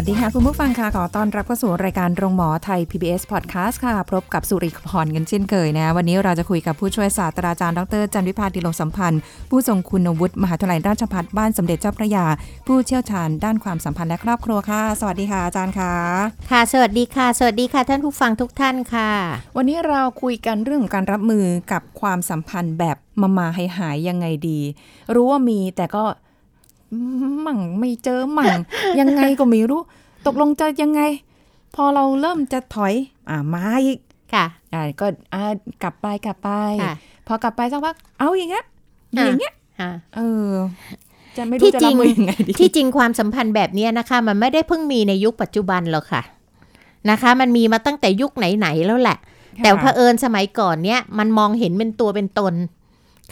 วัสดีค่ะคุณผู้ฟังค่ะขอต้อนรับเข้าสู่รายการโรงหมอไทย PBS Podcast ค่ะ พบกับสุริพรกันเช่นเคยนะ วันนี้เราจะคุยกับผู้ช่วยศาสตราจารย์ดรจันวิพาดีลงสัมพันธ์ ผู้ทรงคุณวุฒิมหาวิทยาลัยราชภัฏบ้านสมเด็จเจ้าพระยา ผู้เชี่ยวชาญด้านความสัมพันธ์และครอบครัวค่ะ สวัสดีค่ะอาจารย์ค่ะ ค่ะ สวัสดีค่ะ สวัสดีค่ะ ท่านผู้ฟังทุกท่านค่ะ วันนี้เราคุยกันเรื่องของการรับมือกับความสัมพันธ์แบบมามาหายหายๆยังไงดี รู้ว่ามีแต่ก็ มั่งไม่เจอมั่งยังไงก็ไม่รู้ ตกลงจะยังไง พอเราเริ่มจะถอย อ่ามาอีกค่ะอ่าก็อ่ากลับไปกลับไปค่ะพอกลับไปสักพักเอาอย่างเงี้ยอย่างเงี้ยค่ะเออจะไม่ที่รู้จะจริรับงมือยังไงดีที่จริงความสัมพันธ์แบบเนี้ยนะคะ มันไม่ได้เพิ่งมีในยุคปัจจุบันหรอกค่ะ นะคะ มันมีมาตั้งแต่ยุคไหนๆแล้วแหละค่ะแต่เผอิญสมัยก่อนเนี้ยมันมองเห็นเป็นตัวเป็นตน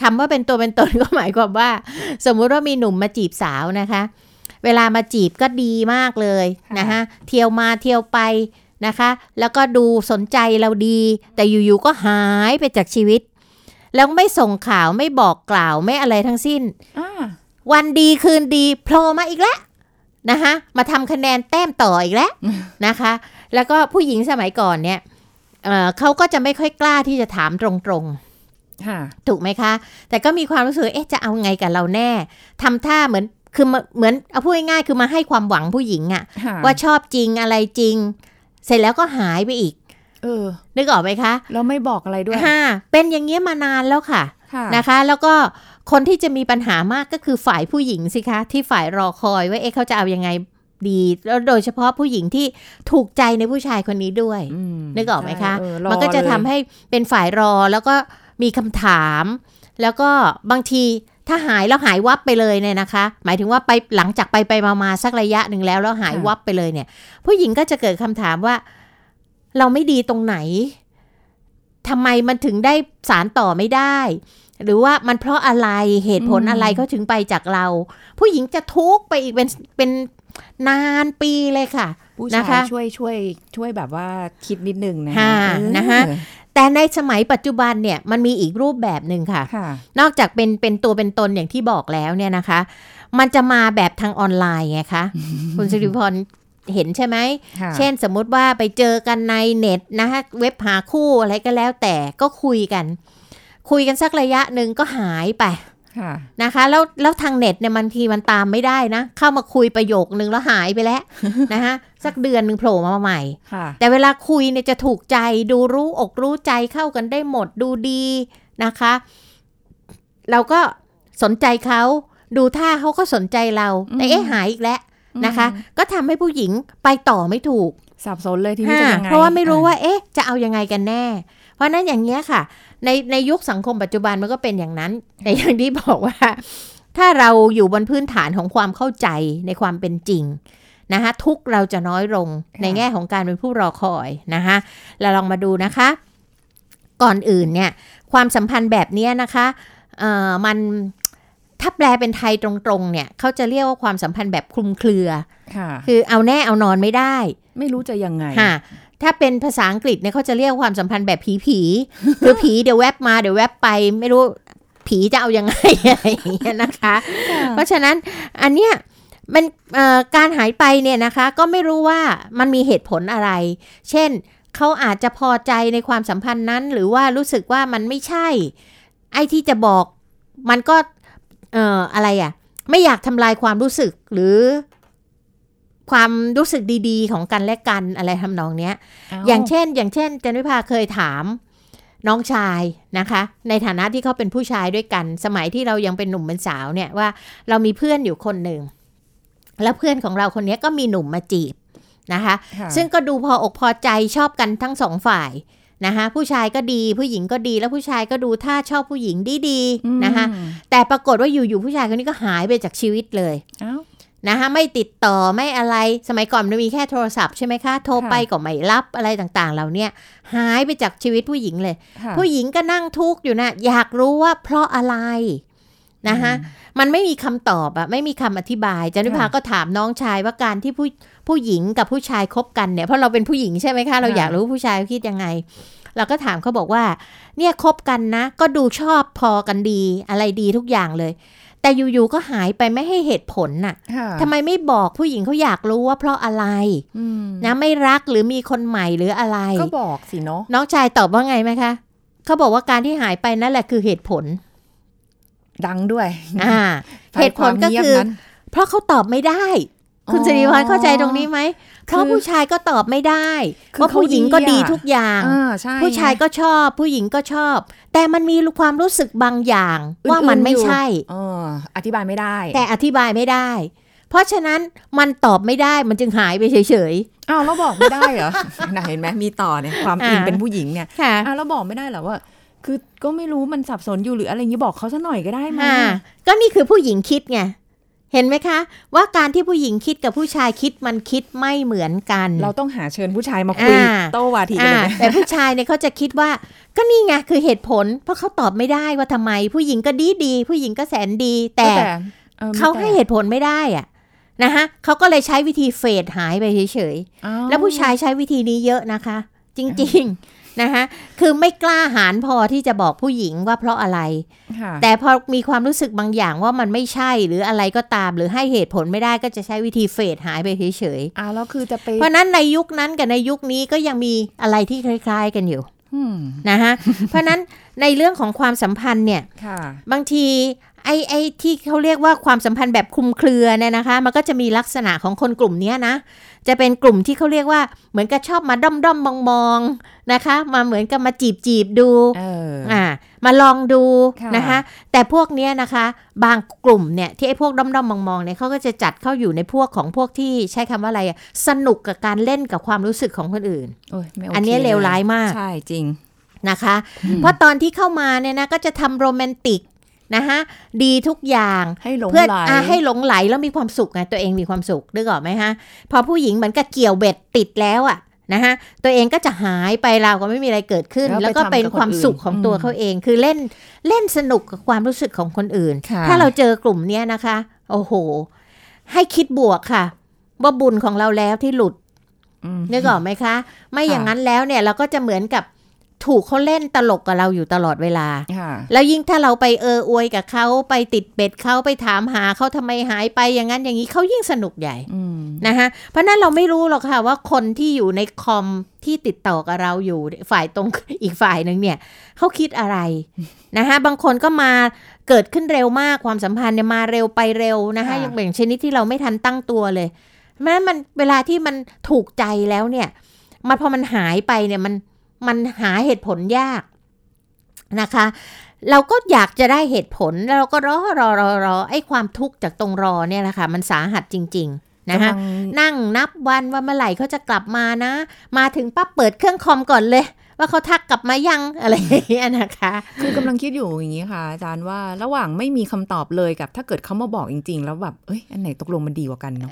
คำว่าเป็นตัวเป็นตนก็หมายความว่า สมมุติว่ามีหนุ่มมาจีบสาวนะคะ เวลามาจีบก็ดีมากเลยนะคะเที่ยวมาเที่ยวไปนะคะ แล้วก็ดูสนใจเราดี แต่อยู่ๆก็หายไปจากชีวิต แล้วไม่ส่งข่าวไม่บอกกล่าวไม่อะไรทั้งสิ้นอ่าวันดีคืนดีโผล่มาอีกแล้วนะคะมาทำคะแนนแต้มต่ออีกแล้วนะคะ แล้วก็ผู้หญิงสมัยก่อนเนี่ยเอ่อเขาก็จะไม่ค่อยกล้าที่จะถามตรงค่ะๆ ถูกไหมคะ แต่ก็มีความรู้สึกเอ๊ะจะเอาไงกับเราแน่ทำท่าเหมือนคือมาเหมือนเอาพูดง่ายๆคือมาให้ความหวังผู้หญิงอะค่ะว่าชอบจริงอะไรจริง เสร็จแล้วก็หายไปอีก เออนึกออกไหมคะแล้วไม่บอกอะไรด้วยค่ะเป็นอย่างเงี้ยมานานแล้วค่ะค่ะนะคะ แล้วก็คนที่จะมีปัญหามากก็คือฝ่ายผู้หญิงสิคะ ที่ฝ่ายรอคอยว่าเอ๊ะเขาจะเอายังไงดีแล้วโดยเฉพาะผู้หญิงที่ถูกใจในผู้ชายคนนี้ด้วยอืมนึกออกไหมคะใช่เออรอมันก็จะทำเลยให้เป็นฝ่ายรอแล้วก็ มีคำถาม แล้วก็บางทีถ้าหายแล้วหายวับไปเลยเนี่ยนะคะ หมายถึงว่าไปหลังจากไปไปมามาสักระยะหนึ่งแล้วแล้วหายวับไปเลยเนี่ย ผู้หญิงก็จะเกิดคำถามว่า เราไม่ดีตรงไหนทำไมมันถึงได้สารต่อไม่ได้ หรือว่ามันเพราะอะไรเหตุผลอะไรเขาถึงไปจากเรา ผู้หญิงจะทุกข์ไปอีกเป็นเป็นนานปีเลยค่ะ ผู้นะชายคะช่วยช่วยช่วยแบบว่าคิดนิดนึงนะค่ะเออนะคะ แต่ในสมัยปัจจุบันเนี่ยมันมีอีกรูปแบบหนึ่งค่ะค่ะ นอกจากเป็นเป็นตัวเป็นตนอย่างที่บอกแล้วเนี่ยนะคะ มันจะมาแบบทางออนไลน์ไงคะ คุณสิริพรเห็นใช่ไหมค่ะเช่นสมมุติว่าไปเจอกันในเน็ตนะคะเว็บหาคู่อะไรก็แล้วแต่ก็คุยกัน คุยกันสักระยะหนึ่งก็หายไปค่ะนะคะแล้วแล้วทางเน็ตเนี่ยบางทีมันตามไม่ได้นะ เข้ามาคุยประโยคนึงแล้วหายไปแล้วนะคะ สักเดือนหนึ่งโผล่มาใหม่ค่ะแต่เวลาคุยเนี่ยจะถูกใจดูรู้อกรู้ใจเข้ากันได้หมดดูดีนะคะ เราก็สนใจเขาดูท่าเขาก็สนใจเราแต่เอ๊ะหายอีกแล้วนะคะ ก็ทำให้ผู้หญิงไปต่อไม่ถูกสับสนเลยทีนี้จะยังไงเพราะว่าไม่รู้ว่าเอ๊ะ จะเอายังไงกันแน่ เพราะฉะนั้นอย่างเงี้ยค่ะ ในในยุคสังคมปัจจุบันมันก็เป็นอย่างนั้น แต่อย่างที่บอกว่า ถ้าเราอยู่บนพื้นฐานของความเข้าใจในความเป็นจริง นะคะทุกข์เราจะน้อยลงในแง่ของการเป็นผู้รอคอยนะคะเราลองมาดูนะคะ ก่อนอื่นเนี่ยความสัมพันธ์แบบเนี้ยนะคะเอ่อมันถ้าแปลเป็นไทยตรงๆ เนี่ยเขาจะเรียกว่าความสัมพันธ์แบบคลุมเครือค่ะคือเอาแน่เอานอนไม่ได้ ไม่รู้จะยังไงค่ะถ้าเป็นภาษาอังกฤษเนี่ยเขาจะเรียกความสัมพันธ์แบบผีผีๆคือผีเดี๋ยวแวบมาเดี๋ยวแวบไปไม่รู้ผีจะเอายังไงอะไรอย่างเงี้ยนะคะ เพราะฉะนั้นอันเนี้ย มันเอ่อการหายไปเนี่ยนะคะก็ไม่รู้ว่ามันมีเหตุผลอะไร เช่นเขาอาจจะพอใจในความสัมพันธ์นั้น หรือว่ารู้สึกว่ามันไม่ใช่ ไอ้ที่จะบอกมันก็เอ่ออะไรอะ่ะ ไม่อยากทำลายความรู้สึกหรือความรู้สึกดีๆ ของกันและกันอะไรทำนองเนี้ยอย่างเช่น อย่างเช่นจันวิภาเคยถามน้องชายนะคะ ในฐานะที่เขาเป็นผู้ชายด้วยกัน สมัยที่เรายังเป็นหนุ่มเป็นสาวเนี่ยว่าเรามีเพื่อนอยู่คนหนึ่ง แล้วเพื่อนของเราคนนี้ก็มีหนุ่มมาจีบนะคะค่ะซึ่งก็ดูพออกพอใจชอบกันทั้งสองฝ่ายนะคะผู้ชายก็ดีผู้หญิงก็ดีแล้วผู้ชายก็ดูท่าชอบผู้หญิงดีอืมๆนะคะแต่ปรากฏว่าอยู่ๆผู้ชายคนนี้ก็หายไปจากชีวิตเลยเอ้านะคะไม่ติดต่อไม่อะไรสมัยก่อนมันมีแค่โทรศัพท์ใช่ไหมคะโทรไปก็ไม่รับอะไรต่างๆเหล่าเนี้ยหายไปจากชีวิตผู้หญิงเลยค่ะผู้หญิงก็นั่งทุกข์อยู่นะอยากรู้ว่าเพราะอะไร นะคะมันไม่มีคำตอบอะไม่มีคำอธิบายจันทิพาค่ะก็ถามน้องชายว่าการที่ผู้ผู้หญิงกับผู้ชายคบกันเนี่ยเพราะเราเป็นผู้หญิงใช่ไหมคะเราค่ะอยากรู้ผู้ชายคิดยังไง เราก็ถามเขาบอกว่า เนี่ยคบกันนะ ก็ดูชอบพอกันดีอะไรดีทุกอย่างเลย แต่อยู่ๆก็หายไปไม่ให้เหตุผลน่ะค่ะทำไมไม่บอกผู้หญิงเขาอยากรู้ว่าเพราะอะไรอืมนะไม่รักหรือมีคนใหม่หรืออะไร ก็บอกสิเนาะน้องชายตอบว่าไงไหมคะเขาบอกว่าการที่หายไปนั่นแหละคือเหตุผล ดังด้วยอ่าเหตุผลก็คือความเงียบนั้นเพราะเขาตอบไม่ได้ คุณอ๋อสิริวัลเข้าใจตรงนี้ไหมเพราะผู้ชายก็ตอบไม่ได้คือว่าผู้หญิงก็เขาดีดีอะทุกอย่างอ่าใช่ผู้ชายก็ชอบ ผู้หญิงก็ชอบ แต่มันมีความรู้สึกบางอย่าง ว่ามันไม่ใช่เอออธิบายไม่ได้ แต่อธิบายไม่ได้ เพราะฉะนั้นมันตอบไม่ได้มันจึงหายไปเฉยอ้าวเราบอกไม่ได้เหรอน่ะเห็นไหมมีต่อเนี่ยความอินอ่าเป็นผู้หญิงเนี่ยๆค่ะอ้าวเราบอกไม่ได้เหรอว่า คือก็ไม่รู้มันสับสนอยู่หรืออะไรอย่างนี้บอกเขาซะหน่อยก็ได้ไหมอ่าก็นี่คือผู้หญิงคิดไงเห็นไหมคะ ว่าการที่ผู้หญิงคิดกับผู้ชายคิดมันคิดไม่เหมือนกัน เราต้องหาเชิญผู้ชายมาคุยอ่าโต้วาทีกันอ่าเลยไหมแต่ผู้ชายเนี่ยเขาจะคิดว่า ก็นี่ไงคือเหตุผล เพราะเขาตอบไม่ได้ว่าทำไม ผู้หญิงก็ดีดี ผู้หญิงก็แสนดี แต่ออเขาให้เหตุผลไม่ได้อะนะคะเขาก็เลยใช้วิธีเฟดหายไปเฉยอ้าๆแล้วผู้ชายใช้วิธีนี้เยอะนะคะ จริง ๆ นะคะคือไม่กล้าหาญพอที่จะบอกผู้หญิงว่าเพราะอะไรค่ะแต่พอมีความรู้สึกบางอย่างว่ามันไม่ใช่หรืออะไรก็ตาม หรือให้เหตุผลไม่ได้ก็จะใช้วิธีเฟดหายไปเฉยอ้าวแล้วคือจะไปๆเพราะนั้นในยุคนั้นกับในยุคนี้ก็ยังมีอะไรที่คล้าย ๆ กันอยู่อืมนะคะเพราะนั้น ในเรื่องของความสัมพันธ์เนี่ยค่ะบางทีไอ้ไอ้ที่เขาเรียกว่าความสัมพันธ์แบบคลุมเครือเนี่ยนะคะ มันก็จะมีลักษณะของคนกลุ่มเนี้ยนะ จะเป็นกลุ่มที่เขาเรียกว่าเหมือนกับชอบมาด้อมด้อมมองมองๆนะคะ มาเหมือนกับมาจีบจีบๆดูเอออ่ามาลองดูค่ะนะคะ แต่พวกเนี้ยนะคะ บางกลุ่มเนี่ยที่ไอ้พวกด้อมด้อมมองมองๆเนี่ยเขาก็จะจัดเข้าอยู่ในพวกของพวกที่ใช้คำว่าอะไรอะสนุกกับการเล่นกับความรู้สึกของคนอื่นโอ้ยไม่โอเคอันเนี้ยเลวร้ายมากใช่จริง นะคะ เพราะตอนที่เข้ามาเนี่ยนะก็จะทำโรแมนติกนะคะดีทุกอย่างให้หลงเพื่อไหลอะให้หลงไหลแล้วมีความสุขไงตัวเองมีความสุขนึกออกไหมฮะพอผู้หญิงเหมือนกับเกี่ยวเบ็ดติดแล้วอะนะคะตัวเองก็จะหายไปราวก็ไม่มีอะไรเกิดขึ้น แล้วไปแล้วก็เป็นทำกับคนความสุขอื่นของตัวอืมเขาเอง คือเล่นเล่นสนุกกับความรู้สึกของคนอื่นค่ะถ้าเราเจอกลุ่มเนี้ยนะคะ โอ้โห ให้คิดบวกค่ะ ว่าบุญของเราแล้วที่หลุดอืมนึกออกไหมคะ ไม่ค่ะอย่างนั้นแล้วเนี่ยเราก็จะเหมือนกับ ถูกเขาเล่นตลกกับเราอยู่ตลอดเวลาค่ะแล้วยิ่งถ้าเราไปเอออวยกับเขาไปติดเบ็ดเขาไปถามหาเขาทำไมหายไปอย่างนั้นอย่างนี้เขายิ่งสนุกใหญ่อืมนะคะเพราะนั้นเราไม่รู้หรอกค่ะว่าคนที่อยู่ในคอมที่ติดต่อกับเราอยู่ฝ่ายตรงอีกฝ่ายหนึ่งเนี่ยเขาคิดอะไรนะคะบางคนก็มาเกิดขึ้นเร็วมากความสัมพันธ์เนี่ยมาเร็วไปเร็วนะคะค่ะอย่างชนิดที่เราไม่ทันตั้งตัวเลยเพราะฉะนั้นมันเวลาที่มันถูกใจแล้วเนี่ยมันพอมันหายไปเนี่ยมัน มันหาเหตุผลยากนะคะ เราก็อยากจะได้เหตุผลแล้วเราก็รอรอรอรอไอ้ความทุกข์จากตรงรอเนี่ยแหละค่ะมันสาหัสจริง ๆ นะคะกำลังนั่งนับวันว่าเมื่อไหร่เขาจะกลับมานะ มาถึงปั๊บเปิดเครื่องคอมก่อนเลยว่าเขาทักกลับมายังอะไรอย่างเงี้ยนะคะ คือกำลังคิดอยู่อย่างนี้ค่ะ อาจารย์ว่าระหว่างไม่มีคำตอบเลยกับ ถ้าเกิดเขามาบอกจริง ๆ แล้วแบบเอ้ยอันไหนตกลงมันดีกว่ากันเนาะ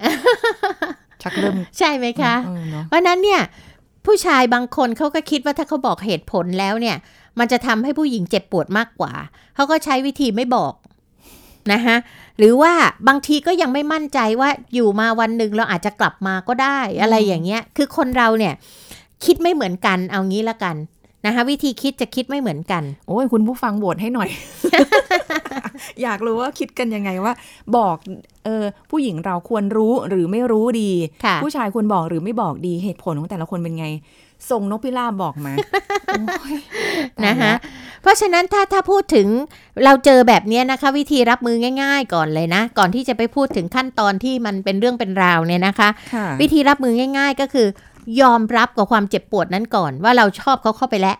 ชักเริ่มใช่ไหมคะเออเนาะเพราะฉะนั้นเนี่ย ผู้ชายบางคนเขาก็คิดว่าถ้าเขาบอกเหตุผลแล้วเนี่ย มันจะทำให้ผู้หญิงเจ็บปวดมากกว่า เขาก็ใช้วิธีไม่บอกนะคะหรือว่าบางทีก็ยังไม่มั่นใจว่าอยู่มาวันหนึ่งเราอาจจะกลับมาก็ได้ อะไรอย่างเงี้ย คือคนเราเนี่ย คิดไม่เหมือนกันเอางี้ละกัน นะคะวิธีคิดจะคิดไม่เหมือนกัน โอ้ยคุณผู้ฟังโหวตให้หน่อย อยากรู้ว่าคิดกันยังไงว่า บอกเออผู้หญิงเราควรรู้หรือไม่รู้ดีค่ะผู้ชายควรบอกหรือไม่บอกดีเหตุผลของแต่ละคนเป็นไงส่งนกพิราบบอกมาโอ้ยตายนะคะละเพราะฉะนั้นถ้าถ้าพูดถึงเราเจอแบบเนี้ยนะคะ วิธีรับมือง่าย ๆ ก่อนเลยนะ ก่อนที่จะไปพูดถึงขั้นตอนที่มันเป็นเรื่องเป็นราวเนี่ยนะคะค่ะวิธีรับมือง่าย ๆ ก็คือ ยอมรับกับความเจ็บปวดนั้นก่อน ว่าเราชอบเขาเข้าไปแล้ว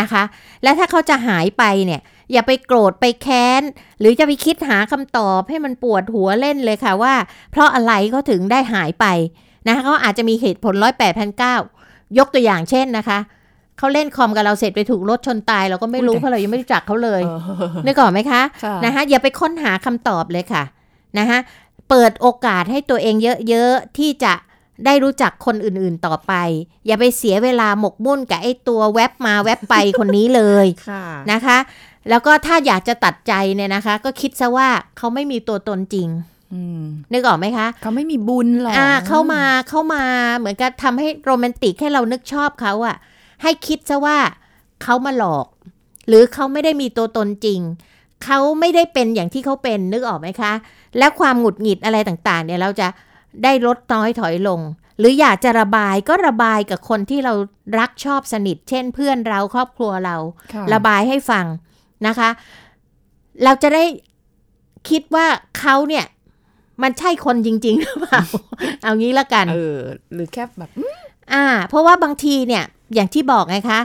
นะคะ และถ้าเขาจะหายไปเนี่ยอย่าไปโกรธไปแค้น หรือจะไปคิดหาคำตอบให้มันปวดหัวเล่นเลยค่ะว่า เพราะอะไรเขาถึงได้หายไปนะคะเขาอาจจะมีเหตุผลร้อยแปดพันเก้ายกตัวอย่างเช่นนะคะเขาเล่นคอมกับเราเสร็จไปถูกรถชนตาย เราก็ไม่รู้อุ๊ยเพราะเรายังไม่รู้จักเขาเลยเออนึกออกไหมคะค่ะนะคะอย่าไปค้นหาคำตอบเลยค่ะนะคะเปิดโอกาสให้ตัวเองเยอะๆที่จะ ได้รู้จักคนอื่นๆต่อไป อย่าไปเสียเวลาหมกมุ่นกับไอ้ตัวแว็บมาแว็บไปคนนี้เลยค่ะนะคะ แล้วก็ถ้าอยากจะตัดใจเนี่ยนะคะ ก็คิดซะว่าเขาไม่มีตัวตนจริงอืมนึกออกไหมคะเขาไม่มีบุญหรอกอ่าเข้ามาเข้ามาเหมือนกับทำให้โรแมนติกให้เรานึกชอบเขาอะให้คิดซะว่าเขามาหลอก หรือเขาไม่ได้มีตัวตนจริงเขาไม่ได้เป็นอย่างที่เขาเป็นนึกออกไหมคะ และความหงุดหงิดอะไรต่างๆ เนี่ยเราจะ ได้ลดน้อยถอยลง หรืออยากจะระบายก็ระบายกับคนที่เรารักชอบสนิท เช่นเพื่อนเราครอบครัวเราค่ะระบายให้ฟังนะคะ เราจะได้คิดว่าเขาเนี่ย มันใช่คนจริง ๆ หรือเปล่า เอางี้ละกัน เออ หรือแค่แบบอืมอ่า เพราะว่าบางทีเนี่ย อย่างที่บอกไงคะ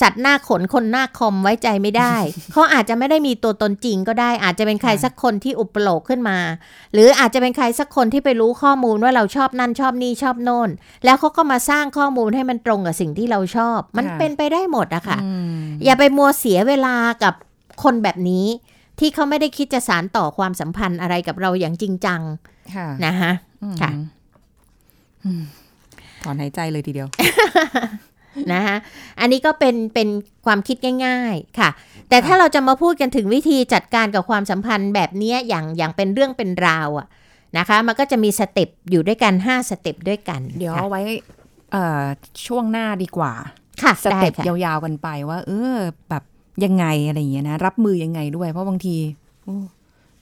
สัตว์หน้าขนคนหน้าคอมไว้ใจไม่ได้ เขาอาจจะไม่ได้มีตัวตนจริงก็ได้ อาจจะเป็นใครสักคนที่อุปโลกขึ้นมา หรืออาจจะเป็นใครสักคนที่ไปรู้ข้อมูลว่าเราชอบนั่นชอบนี่ชอบโน่น แล้วเขาก็มาสร้างข้อมูลให้มันตรงกับสิ่งที่เราชอบ มันเป็นไปได้หมดอะค่ะอืมอย่าไปมัวเสียเวลากับคนแบบนี้ที่เขาไม่ได้คิดจะสารต่อความสัมพันธ์อะไรกับเราอย่างจริงจังค่ะนะคะอืมค่ะอืมถอนหายใจเลยทีเดียว นะคะอันนี้ก็เป็นเป็นความคิดง่าย ๆค่ะ แต่ถ้าเราจะมาพูดกันถึงวิธีจัดการกับความสัมพันธ์แบบเนี้ยอย่างอย่างเป็นเรื่องเป็นราวอะนะคะ มันก็จะมีสเต็ปอยู่ด้วยกัน 5 สเต็ปด้วยกัน เดี๋ยวค่ะเอาไว้เอ่อช่วงหน้าดีกว่า ค่ะสได้เต็ปค่ะยาวๆกันไปว่า เออ แบบยังไงอะไรอย่างเงี้ยนะ รับมือยังไงด้วย เพราะบางทีโอ้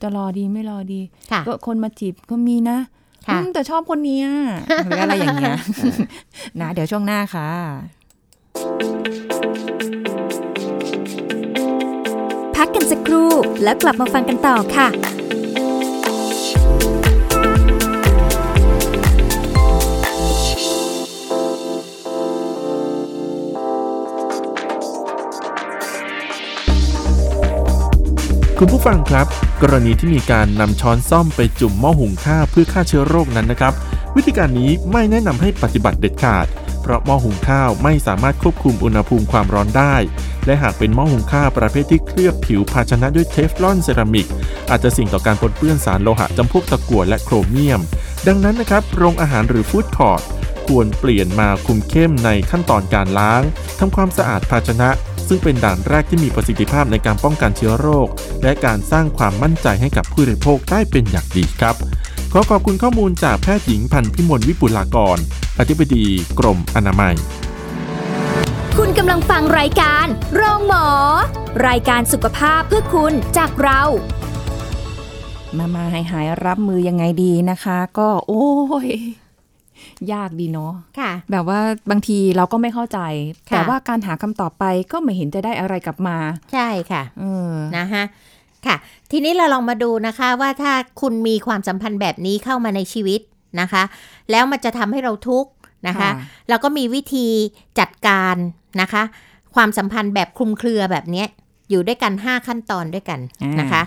จะรอดีไม่รอดีค่ะก็คนมาจีบก็มีนะค่ะอืมแต่ชอบคนเนี้ยหรืออะไรอย่างเงี้ยนะ เดี๋ยวช่วงหน้าค่ะ พักกันสักครู่แล้วกลับมาฟังกันต่อค่ะคุณผู้ฟังครับ กรณีที่มีการนำช้อนซ่อมไปจุ่มหม้อหุงข้าวเพื่อฆ่าเชื้อโรคนั้นนะครับ วิธีการนี้ไม่แนะนำให้ปฏิบัติเด็ดขาด เพราะหม้อหุงข้าวไม่สามารถควบคุมอุณหภูมิความร้อนได้ และหากเป็นหม้อหุงข้าวประเภทที่เคลือบผิวภาชนะด้วยเทฟลอนเซรามิก อาจจะสิ่งต่อการปนเปื้อนสารโลหะจำพวกตะกั่วและโครเมียม ดังนั้นนะครับโรงอาหารหรือฟู้ดคอร์ทควรเปลี่ยนมาคุมเข้มในขั้นตอนการล้างทำความสะอาดภาชนะซึ่งเป็นด่านแรกที่มีประสิทธิภาพในการป้องกันเชื้อโรค และการสร้างความมั่นใจให้กับผู้บริโภคได้เป็นอย่างดีครับ ขอขอบคุณข้อมูลจากแพทย์หญิงพันธ์พิมลวิปุลากร อธิบดีกรมอนามัย คุณกำลังฟังรายการโรงหมอ รายการสุขภาพเพื่อคุณจากเรามามาหายหายๆรับมือยังไงดีนะคะ ก็โอ้ยยากดีเนาะค่ะ แบบว่าบางทีเราก็ไม่เข้าใจค่ะแต่ว่าการหาคำตอบไปก็ไม่เห็นจะได้อะไรกลับมา ใช่ค่ะ เออนะคะ ค่ะ ทีนี้เราลองมาดูนะคะว่าถ้าคุณมีความสัมพันธ์แบบนี้เข้ามาในชีวิตนะคะ แล้วมันจะทำให้เราทุกข์นะคะค่ะเราก็มีวิธีจัดการนะคะ ความสัมพันธ์แบบคลุมเครือแบบเนี้ยอยู่ด้วยกัน 5 ขั้นตอนด้วยกันอ่านนะคะ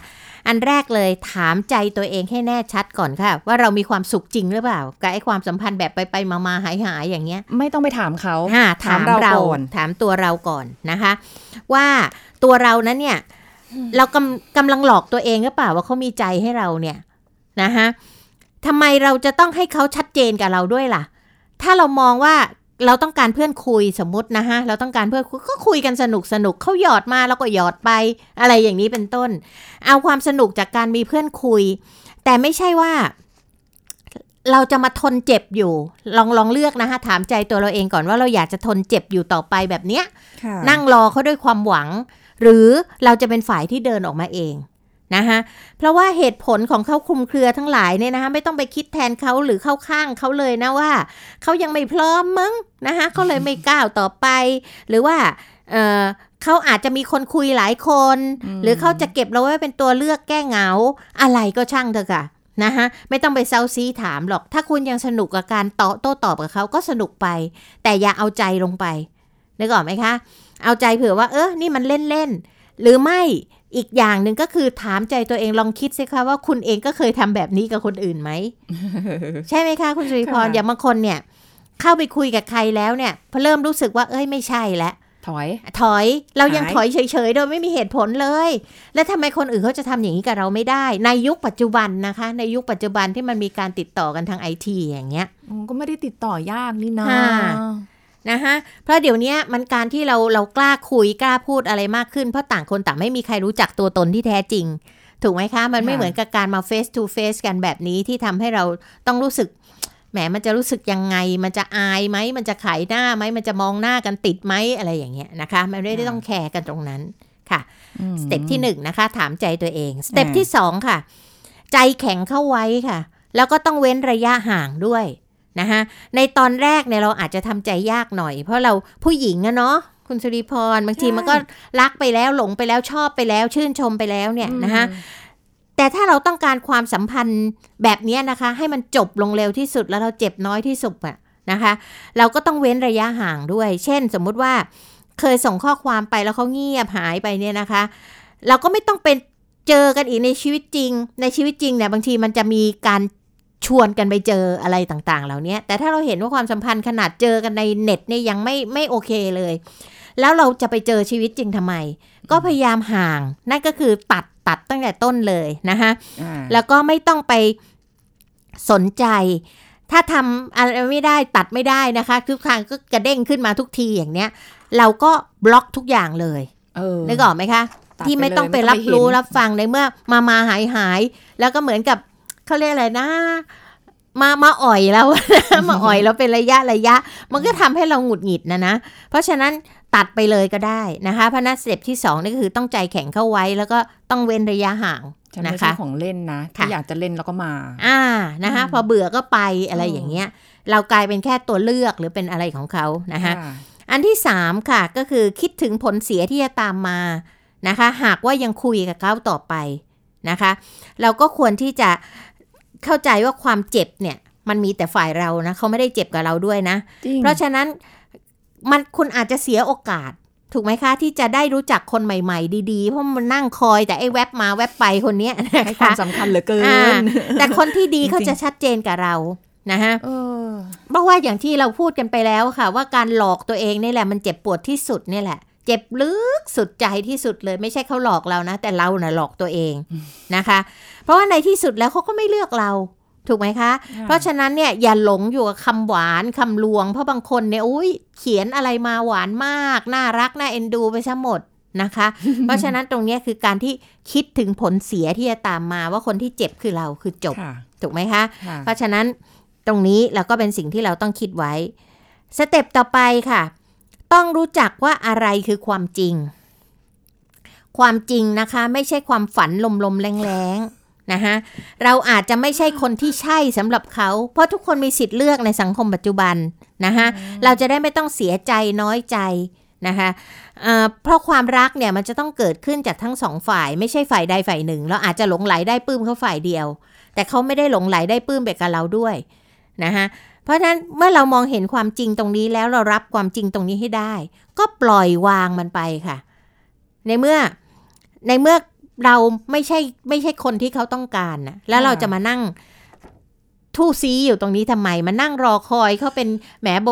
อันแรกเลยถามใจตัวเองให้แน่ชัดก่อนค่ะ ว่าเรามีความสุขจริงหรือเปล่ากับไอ้ความสัมพันธ์แบบไปไปมามาหายหายๆอย่างเงี้ย ไม่ต้องไปถามเขาอ่าถามถามเราเราก่อนถามตัวเราก่อนนะคะ ว่าตัวเรานั้นเนี่ย เรากำกำลังหลอกตัวเองหรือเปล่าว่าเขามีใจให้เราเนี่ยนะคะทำไมเราจะต้องให้เขาชัดเจนกับเราด้วยล่ะ ถ้าเรามองว่าเราต้องการเพื่อนคุยสมมตินะฮะ เราต้องการเพื่อนคุยก็คุยกันสนุกสนุกเขาหยอดมาแล้วก็หยอดไป อะไรอย่างนี้เป็นต้น เอาความสนุกจากการมีเพื่อนคุย แต่ไม่ใช่ว่า เราจะมาทนเจ็บอยู่ ลองลองเลือกนะคะถามใจตัวเราเองก่อนว่าเราอยากจะทนเจ็บอยู่ต่อไปแบบเนี้ยค่ะนั่งรอเขาด้วยความหวัง หรือเราจะเป็นฝ่ายที่เดินออกมาเองนะคะเพราะว่าเหตุผลของเขาคลุมเครือทั้งหลายเนี่ยนะคะไม่ต้องไปคิดแทนเขาหรือเข้าข้างเขาเลยนะว่าเขายังไม่พร้อมมั้งนะคะเขาเลยไม่ก้าวต่อไป หรือว่าเออเขาอาจจะมีคนคุยหลายคน หรือเขาจะเก็บเราไว้เป็นตัวเลือกแก้เหงาอะไรก็ช่างเถอะค่ะนะคะไม่ต้องไปเซาซีถามหรอก ถ้าคุณยังสนุกกับการต่อโต้ตอบกับเขาก็สนุกไป แต่อย่าเอาใจลงไปนึกออกไหมคะ เอาใจเผื่อว่า เออนี่มันเล่นๆหรือไม่อีกอย่างหนึ่งก็คือถามใจตัวเองลองคิดสิคะว่าคุณเองก็เคยทำแบบนี้กับคนอื่นไหม ใช่ไหมคะ คุณสุริพรค่ะอย่างบางคนเนี่ย เข้าไปคุยกับใครแล้วเนี่ยพอเริ่มรู้สึกว่าเอ้ยไม่ใช่แล้วถอย ถอยเรายังหายถอยเฉยๆ โดยไม่มีเหตุผลเลย แล้วทำไมคนอื่นเขาจะทำอย่างนี้กับเราไม่ได้ ในยุคปัจจุบันนะคะ ในยุคปัจจุบันที่มันมีการติดต่อกันทางไอทีอย่างเงี้ยอืมก็ไม่ได้ติดต่อยากนี่นะค่ะ นะคะเพราะเดี๋ยวเนี้ยมันการที่เราเรากล้าคุยกล้าพูดอะไรมากขึ้นเพราะต่างคนต่างไม่มีใครรู้จักตัวตนที่แท้จริง ถูกไหมคะ มันไม่ค่ะเหมือนกับการมา face to face กันแบบนี้ที่ทำให้เราต้องรู้สึกแหมมันจะรู้สึกยังไง มันจะอายไหมมันจะขายหน้าไหมมันจะมองหน้ากันติดไหมอะไรอย่างเงี้ยนะคะมันไม่ได้ต้องแคร์กันตรงนั้นค่ะอืมสเต็ปที่หนึ่งนะคะ ถามใจตัวเองสเต็ปอ่าที่สองค่ะ ใจแข็งเข้าไว้ค่ะ แล้วก็ต้องเว้นระยะห่างด้วย นะคะในตอนแรกเนี่ยเราอาจจะทำใจยากหน่อย เพราะเราผู้หญิงอะเนาะคุณสุริพรบางทีมันก็รักไปแล้วหลงไปแล้วชอบไปแล้ว ชื่นชมไปแล้วเนี่ยนะคะแต่ถ้าเราต้องการความสัมพันธ์แบบเนี้ยนะคะ ให้มันจบลงเร็วที่สุดแล้วเราเจ็บน้อยที่สุดอะนะคะ เราก็ต้องเว้นระยะห่างด้วย เช่น สมมุติว่าเคยส่งข้อความไปแล้วเขาเงียบหายไปเนี่ยนะคะ เราก็ไม่ต้องเป็นเจอกันอีกในชีวิตจริง ในชีวิตจริงเนี่ยบางทีมันจะมีการ ชวนกันไปเจออะไรต่างๆ เหล่านี้แต่ถ้าเราเห็นว่าความสัมพันธ์ขนาดเจอกันในเน็ตเนี่ยยังไม่ไม่โอเคเลย แล้วเราจะไปเจอชีวิตจริงทำไม ก็พยายามห่าง นั่นก็คือตัดตัดตั้งแต่ต้นเลยนะคะอ่าแล้วก็ไม่ต้องไปสนใจ ถ้าทำอะไรไม่ได้ตัดไม่ได้นะคะ ทุกครั้งก็กระเด้งขึ้นมาทุกทีอย่างเนี้ย เราก็บล็อกทุกอย่างเลยเออนึกออกไหมคะตัดที่ไม่ไปเลยต้องไปไม่ต้องรับไปเห็นรู้รับฟังในเมื่อมามาหายหาย แล้วก็เหมือนกับ เขาเรียกอะไรนะ มามาอ่อยแล้วมาอ่อยแล้วเป็นระยะระยะ มันก็ทำให้เราหงุดหงิดนะนะ เพราะฉะนั้นตัดไปเลยก็ได้นะคะเพราะนั้นสเต็ปที่สองนี่ก็คือต้องใจแข็งเข้าไว้แล้วก็ต้องเว้นระยะห่างฉันนะไม่ใช่คะของเล่นนะค่ะถ้าอยากจะเล่นแล้วก็มา อ่านะคะอืมพอเบื่อก็ไปอะไรอืมอย่างเงี้ย เรากลายเป็นแค่ตัวเลือกหรือเป็นอะไรของเขานะคะค่ะอันที่สามค่ะก็คือคิดถึงผลเสียที่จะตามมานะคะ หากว่ายังคุยกับเขาต่อไปนะคะ เราก็ควรที่จะ เข้าใจว่าความเจ็บเนี่ย มันมีแต่ฝ่ายเรานะเขาไม่ได้เจ็บกับเราด้วยนะจริงเพราะฉะนั้นมันคุณอาจจะเสียโอกาส ถูกไหมคะ ที่จะได้รู้จักคนใหม่ ๆ ดีๆ เพราะมันนั่งคอยแต่ไอ้แวบมาแวบไปคนเนี้ยนะให้ความคะสำคัญเหลือเกินอ่าแต่คนที่ดีจริงๆเขาจะชัดเจนกับเรานะฮะเออเพราะว่าอย่างที่เราพูดกันไปแล้วค่ะ ว่าการหลอกตัวเองนี่แหละมันเจ็บปวดที่สุดนี่แหละ เจ็บลึกสุดใจที่สุดเลย ไม่ใช่เขาหลอกเรานะ แต่เราน่ะหลอกตัวเองนะคะ เพราะว่าในที่สุดแล้วเขาก็ไม่เลือกเราถูกไหมคะ เพราะฉะนั้นเนี่ยอย่าหลงอยู่กับคำหวานคำลวง เพราะบางคนเนี่ยอุ้ยเขียนอะไรมาหวานมาก น่ารัก น่าเอ็นดูไปซะหมดนะคะ เพราะฉะนั้นตรงเนี้ยคือการที่คิดถึงผลเสียที่จะตามมาว่าคนที่เจ็บคือเราคือจบค่ะถูกไหมคะค่ะเพราะฉะนั้นตรงนี้เราก็เป็นสิ่งที่เราต้องคิดไว้ สเต็ปต่อไปค่ะ ต้องรู้จักว่าอะไรคือความจริง ความจริงนะคะ ไม่ใช่ความฝันลมๆแรงๆ นะคะเราอาจจะไม่ใช่คนที่ใช่สำหรับเขา เพราะทุกคนมีสิทธิ์เลือกในสังคมปัจจุบันนะคะเราจะได้ไม่ต้องเสียใจน้อยใจนะคะเอ่อเพราะความรักเนี่ยมันจะต้องเกิดขึ้นจากทั้งสองฝ่ายไม่ใช่ฝ่ายใดฝ่ายหนึ่ง เราอาจจะหลงไหลได้ปลื้มเขาฝ่ายเดียว แต่เขาไม่ได้หลงไหลได้ปลื้มไปกับเราด้วยนะคะเพราะฉะนั้นเมื่อเรามองเห็นความจริงตรงนี้แล้วเรารับความจริงตรงนี้ให้ได้ ก็ปล่อยวางมันไปค่ะ ในเมื่อในเมื่อ เราไม่ใช่ไม่ใช่คนที่เขาต้องการนะแล้วเราจะมานั่งทู่ซีอยู่ตรงนี้ทำไม มานั่งรอคอยเขาเป็นแหมบ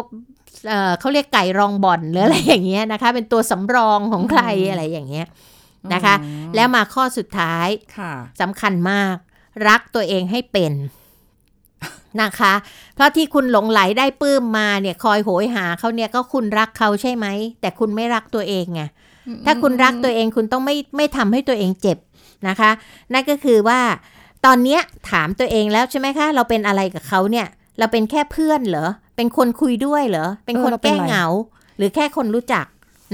เอ่อเขาเรียกไก่รองบ่อนหรืออะไรอย่างเงี้ยนะคะ เป็นตัวสำรองของใครอะไรอย่างเงี้ยนะคะอืมแล้วมาข้อสุดท้ายค่ะสำคัญมาก รักตัวเองให้เป็นนะคะ เพราะที่คุณหลงไหลได้ปลื้มมาเนี่ย คอยโหยหาเขาเนี่ยก็คุณรักเขาใช่ไหม แต่คุณไม่รักตัวเองไง ถ้าคุณรักตัวเองคุณต้องไม่ไม่ทำให้ตัวเองเจ็บนะคะ นั่นก็คือว่าตอนเนี้ยถามตัวเองแล้วใช่ไหมคะ เราเป็นอะไรกับเขาเนี่ย เราเป็นแค่เพื่อนเหรอ เป็นคนคุยด้วยเหรอ เป็นคนแก้เหงา หรือแค่คนรู้จัก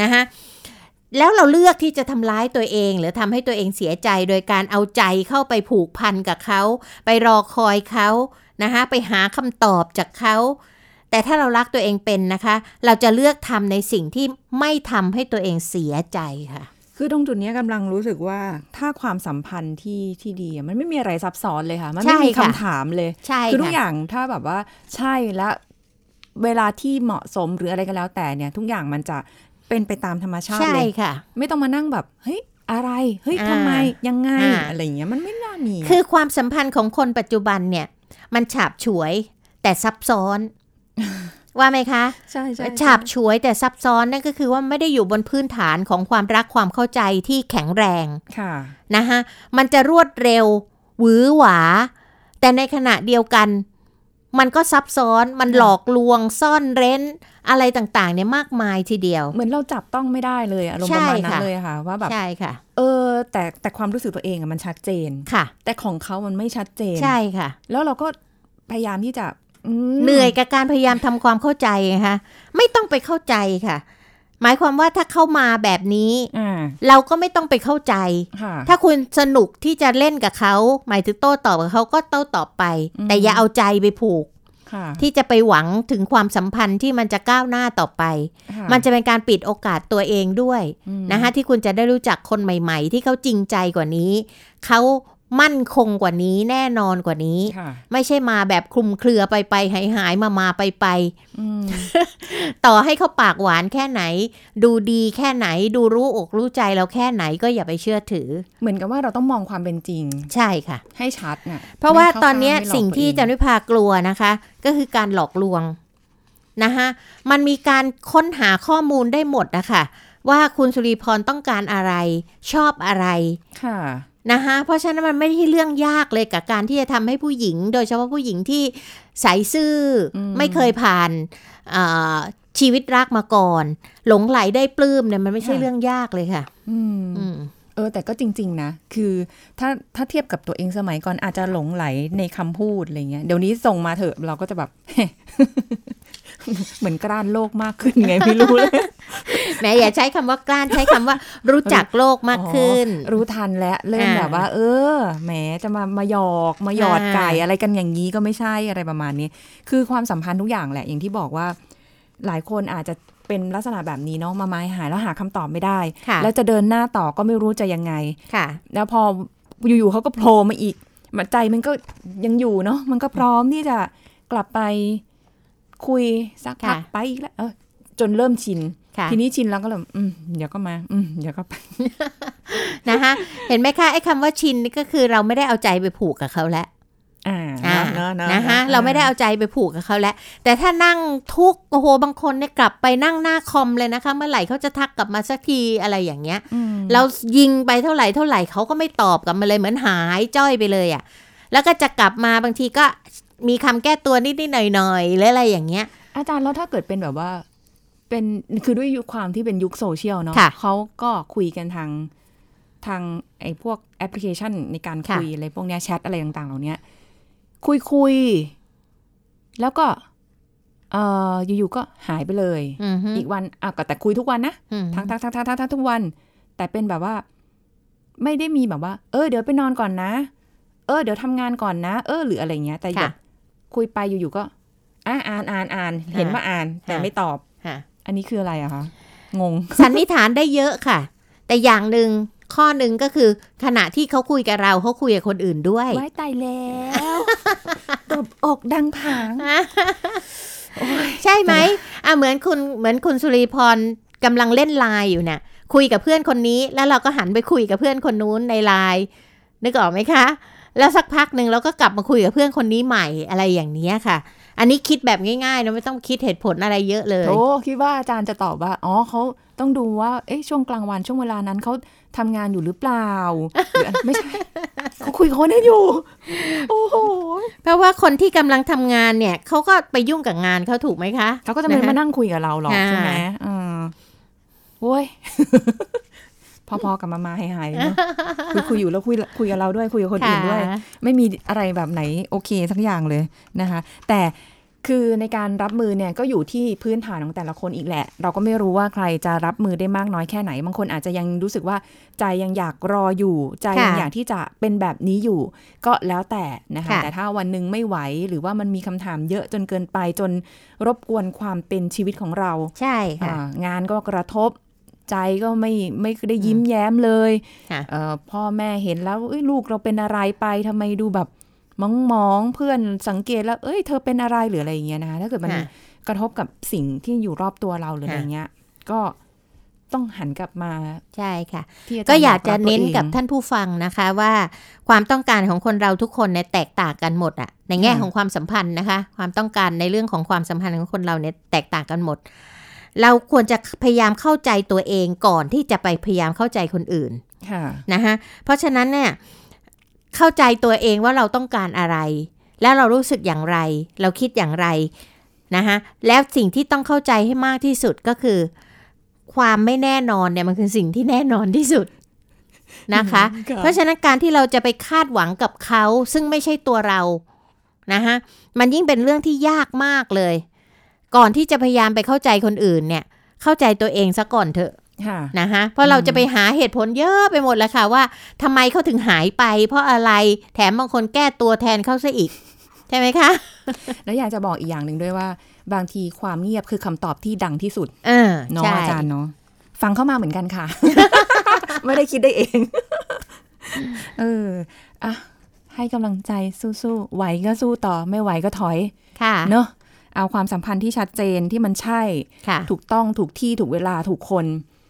นะคะแล้วเราเลือกที่จะทำร้ายตัวเอง หรือทำให้ตัวเองเสียใจ โดยการเอาใจเข้าไปผูกพันกับเขา ไปรอคอยเขานะคะไปหาคำตอบจากเขา แต่ถ้าเรารักตัวเองเป็นนะคะ เราจะเลือกทำในสิ่งที่ไม่ทำให้ตัวเองเสียใจค่ะ คือตรงจุดเนี้ยกำลังรู้สึกว่าถ้าความสัมพันธ์ที่ที่ดีอะมันไม่มีอะไรซับซ้อนเลยค่ะ มันใช่ไม่มีค่ะคำถามเลยใช่คือทุกอค่ะย่างถ้าแบบว่าใช่และเวลาที่เหมาะสมหรืออะไรก็แล้วแต่เนี่ย ทุกอย่างมันจะเป็นไปตามธรรมชาติใช่เลยค่ะ ไม่ต้องมานั่งแบบเฮ้ยอะไรเฮ้ยอ่าทำไมยังไงอ่าอะไรอย่างเงี้ยมันไม่น่ามีะคือความสัมพันธ์ของคนปัจจุบันเนี่ย มันฉาบฉวยแต่ซับซ้อน ว่าไหมคะ ใช่ใช่ฉาบฉวยแต่ซับซ้อนนั่นก็คือว่าไม่ได้อยู่บนพื้นฐานของความรักความเข้าใจที่แข็งแรงค่ะนะคะมันจะรวดเร็วหวือหวา แต่ในขณะเดียวกัน มันก็ซับซ้อนมันหลอกลวงซ่อนเร้นอะไรต่างๆ เนี่ยมากมายทีเดียว เหมือนเราจับต้องไม่ได้เลยอารมณ์ใช่ประมาณนั้นค่ะเลยอะค่ะ ว่าแบบใช่ค่ะ เออ แต่แต่ความรู้สึกตัวเองอะมันชัดเจนค่ะ แต่ของเขามันไม่ชัดเจนใช่ค่ะ แล้วเราก็พยายามที่จะม เหนื่อยกับการพยายามทำความเข้าใจนะคะไม่ต้องไปเข้าใจค่ะ หมายความว่าถ้าเข้ามาแบบนี้อ่าเราก็ไม่ต้องไปเข้าใจค่ะถ้าคุณสนุกที่จะเล่นกับเขา หมายถึงโต้ตอบกับเขาก็โต้ตอบไปอืมแต่อย่าเอาใจไปผูกค่ะที่จะไปหวังถึงความสัมพันธ์ที่มันจะก้าวหน้าต่อไปค่มันจะเป็นการปิดโอกาสตัวเองด้วยอืมนะคะที่คุณจะได้รู้จักคนใหม่ ๆ ที่เขาจริงใจกว่านี้ เขา มั่นคงกว่านี้แน่นอนกว่านี้ค่ะไม่ใช่มาแบบคลุมเครือไปไปหายหายมามาไปไปอืมต่อให้เขาปากหวานแค่ไหน ดูดีแค่ไหน ดูรู้อกรู้ใจเราแค่ไหนก็อย่าไปเชื่อถือ เหมือนกับว่าเราต้องมองความเป็นจริง ใช่ค่ะ ให้ชัดน่ะเพราะว่าไม่ข้ตอนเนี้ยข้างไม่หลอกสิ่งที่ตัวเอจันวิภากลัวนะคะ ก็คือการหลอกลวงนะคะมันมีการค้นหาข้อมูลได้หมดนะคะว่าคุณสุริพรต้องการอะไรชอบอะไรค่ะ นะคะเพราะฉะนั้นมันไม่ใช่เรื่องยากเลยกับการที่จะทำให้ผู้หญิง โดยเฉพาะผู้หญิงที่ใสซื่ออมไม่เคยผ่านอ่าชีวิตรักมาก่อน หลงไหลได้ปลื้มเนี่ยมันไม่ใช่เรื่องยากเลยค่ะอืมอืมเออ แต่ก็จริง ๆ นะ คือถ้าถ้าเทียบกับตัวเองสมัยก่อนอาจจะหลงไหลในคำพูดอะไรเงี้ยเดี๋ยวนี้ส่งมาเถอะเราก็จะแบบ เหมือนกล้านโลกมากขึ้นไงไม่รู้เลยแหม้อย่าใช้คำว่ากล้านใช้คำว่ารู้จักโลกมากขึ้นอ๋อรู้ทันแล้วเริ่มอ่าแบบว่า เออแหมจะมามาหยอกมาหยอดอ่าไก่อะไรกันอย่างนี้ก็ไม่ใช่อะไรประมาณนี้ คือความสัมพันธ์ทุกอย่างแหละ อย่างที่บอกว่า หลายคนอาจจะเป็นลักษณะแบบนี้เนาะมาไม้หายแล้วหาคำตอบไม่ได้ค่ะแล้วจะเดินหน้าต่อก็ไม่รู้จะยังไงค่ะ แล้วพออยู่ๆเขาก็โผล่มาอีกมันใจมันก็ยังอยู่เนาะมันก็พร้อมที่จะกลับไป คุยสักพักค่ะไปอีกแล้วเออจนเริ่มชินค่ะทีนี้ชินแล้วก็เลยอืมเดี๋ยวก็มา อืมเดี๋ยวก็ไปนะคะเห็นไหมคะไอ้คำว่าชินนี่ก็คือเราไม่ได้เอาใจไปผูกกับเขาแล้วอ่าอ่าเนอะเนอะนะคะเนอะเราไม่ได้เอาใจไปผูกกับเขาแล้ว แต่ถ้านั่งทุกข์โอ้โหบางคนเนี่ยกลับไปนั่งหน้าคอมเลยนะคะ เมื่อไหร่เขาจะทักกลับมาสักทีอะไรอย่างเงี้ยอืมเรายิงไปเท่าไหร่เท่าไหร่เขาก็ไม่ตอบกลับมาเลยเหมือนหายจ้อยไปเลยอะ่ะแล้วก็จะกลับมาบางทีก็ มีคำแก้ตัวนิดๆหน่อยๆหรืออะไรอย่างเงี้ย อาจารย์แล้วถ้าเกิดเป็นแบบว่าเป็นคือด้วยยุคความที่เป็นยุคโซเชียลเนาะค่ะเขาก็คุยกันทางทางไอ้พวกแอปพลิเคชันในการค่ะคุยอะไรพวกเนี้ยแชทอะไรต่างๆ เหล่าเนี้ยคุยคุยๆแล้วก็เอ่ออยู่ๆก็หายไปเลยอือฮึอีกวันอะก็แต่คุยทุกวันนะอืมทั้งทั้งทั้งทั้งทั้งทั้งทุกวัน แต่เป็นแบบว่า ไม่ได้มีแบบว่า เออ เดี๋ยวไปนอนก่อนนะ เออ เดี๋ยวทำงานก่อนนะ เออ หรืออะไรเงี้ย แต่แบค่ะบ คุยไปอยู่ๆก็อะอ่านอ่านอ่าน เห็นว่าอ่านแต่ค่ะไม่ตอบค่ะอันนี้คืออะไรอะคะงงสันนิษฐานได้เยอะค่ะ แต่อย่างหนึ่งข้อหนึ่งก็คือ ขณะที่เขาคุยกับเราเขาคุยกับคนอื่นด้วยไว้ตายแล้วตบอกดังผางใช่ไหมอะเหมือนคุณเหมือนคุณสุริพรกำลังเล่นไลน์อยู่เนี่ยคุยกับเพื่อนคนนี้แล้วเราก็หันไปคุยกับเพื่อนคนนู้นในไลน์นึกออกไหมคะ แล้วสักพักหนึ่งเราก็กลับมาคุยกับเพื่อนคนนี้ใหม่อะไรอย่างเนี้ยค่ะ อันนี้คิดแบบง่ายๆนะไม่ต้องคิดเหตุผลอะไรเยอะเลยโอ้คิดว่าอาจารย์จะตอบว่าอ๋อเขาต้องดูว่าเอ๊ะช่วงกลางวันช่วงเวลานั้นเขาทำงานอยู่หรือเปล่าหรือไม่ใช่เขาคุยกับคนนี้อยู่ โอ้โหเพราะว่าคนที่กำลังทำงานเนี่ยเขาก็ไปยุ่งกับงานเขาถูกไหมคะเขาก็จะไม่นะคะมานั่งคุยกับเราหรอกค่ะใช่ไหมเออโว้ย พอๆกับมามาหายๆเนอะคือคุยอยู่แล้วคุยคุยกับเราด้วยคุยกับคนอื่นด้วยค่ะไม่มีอะไรแบบไหนโอเคสักอย่างเลยนะคะ แต่คือในการรับมือเนี่ยก็อยู่ที่พื้นฐานของแต่ละคนอีกแหละ เราก็ไม่รู้ว่าใครจะรับมือได้มากน้อยแค่ไหน บางคนอาจจะยังรู้สึกว่าใจยังอยากรออยู่ ใจยังค่ะอยากที่จะเป็นแบบนี้อยู่ ก็แล้วแต่นะคะค่ะแต่ถ้าวันหนึ่งไม่ไหวหรือว่ามันมีคำถามเยอะจนเกินไปจนรบกวนความเป็นชีวิตของเรา ใช่ค่ะอ่างานก็กระทบ ใจก็ไม่ไม่ได้ยิ้มแย้มเลยค่ะเอ่อพ่อแม่เห็นแล้วเอ้ยลูกเราเป็นอะไรไปทำไมดูแบบมองมองๆเพื่อนสังเกตแล้ว เอ้ย เธอเป็นอะไรหรืออะไรอย่างเงี้ยนะคะถ้าเกิดมันค่ะกระทบกับสิ่งที่อยู่รอบตัวเราหรืออะไรค่ะเงี้ย ก็ต้องหันกลับมาใช่ค่ะที่รก็อยากจะบตัวเน้นองกับท่านผู้ฟังนะคะว่าความต้องการของคนเราทุกคนเนี่ยแตกต่างกันหมดอะในแง่ค่ะของความสัมพันธ์นะคะ ความต้องการในเรื่องของความสัมพันธ์ของคนเราเนี่ยแตกต่างกันหมด เราควรจะพยายามเข้าใจตัวเองก่อนที่จะไปพยายามเข้าใจคนอื่นค่ะนะคะเพราะฉะนั้นเนี่ยเข้าใจตัวเองว่าเราต้องการอะไร แล้วเรารู้สึกอย่างไร เราคิดอย่างไรนะคะแล้วสิ่งที่ต้องเข้าใจให้มากที่สุดก็คือ ความไม่แน่นอนเนี่ยมันคือสิ่งที่แน่นอนที่สุดนะคะค่ะเพราะฉะนั้นการที่เราจะไปคาดหวังกับเขาซึ่งไม่ใช่ตัวเรานะคะมันยิ่งเป็นเรื่องที่ยากมากเลย ก่อนที่จะพยายามไปเข้าใจคนอื่นเนี่ย เข้าใจตัวเองซะก่อนเถอะค่ะนะคะเพราะเราจะไปหาเหตุผลเยอะไปหมดแล้วค่ะว่าทำไมเขาถึงหายไป เพราะอะไรแถมบางคนแก้ตัวแทนเขาซะอีก ใช่ไหมคะ แล้วอยากจะบอกอีกอย่างหนึ่งด้วยว่า บางทีความเงียบคือคำตอบที่ดังที่สุดเออเนาะใช่อาจารย์เนาะฟังเข้ามาเหมือนกันค่ะ ไม่ได้คิดได้เอง เอออะให้กำลังใจสู้ๆไหวก็สู้ต่อไม่ไหวก็ถอย ค่ะ เนอะ เอาความสัมพันธ์ที่ชัดเจนที่มันใช่ค่ะถูกต้องถูกที่ถูกเวลาถูกคน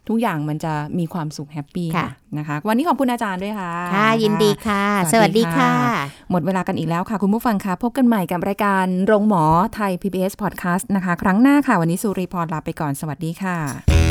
ทุกอย่างมันจะมีความสุขแฮปปี้ค่ะนะคะ วันนี้ขอบคุณอาจารย์ด้วยค่ะ ค่ะ ยินดีค่ะสสวัวัสสดีดีค่ะค่ะ หมดเวลากันอีกแล้วค่ะ คุณผู้ฟังคะพบกันใหม่กับรายการโรงหมอไทย PBS Podcast นะคะ ครั้งหน้าค่ะ วันนี้สุริพรลาไปก่อนสวัสดีค่ะ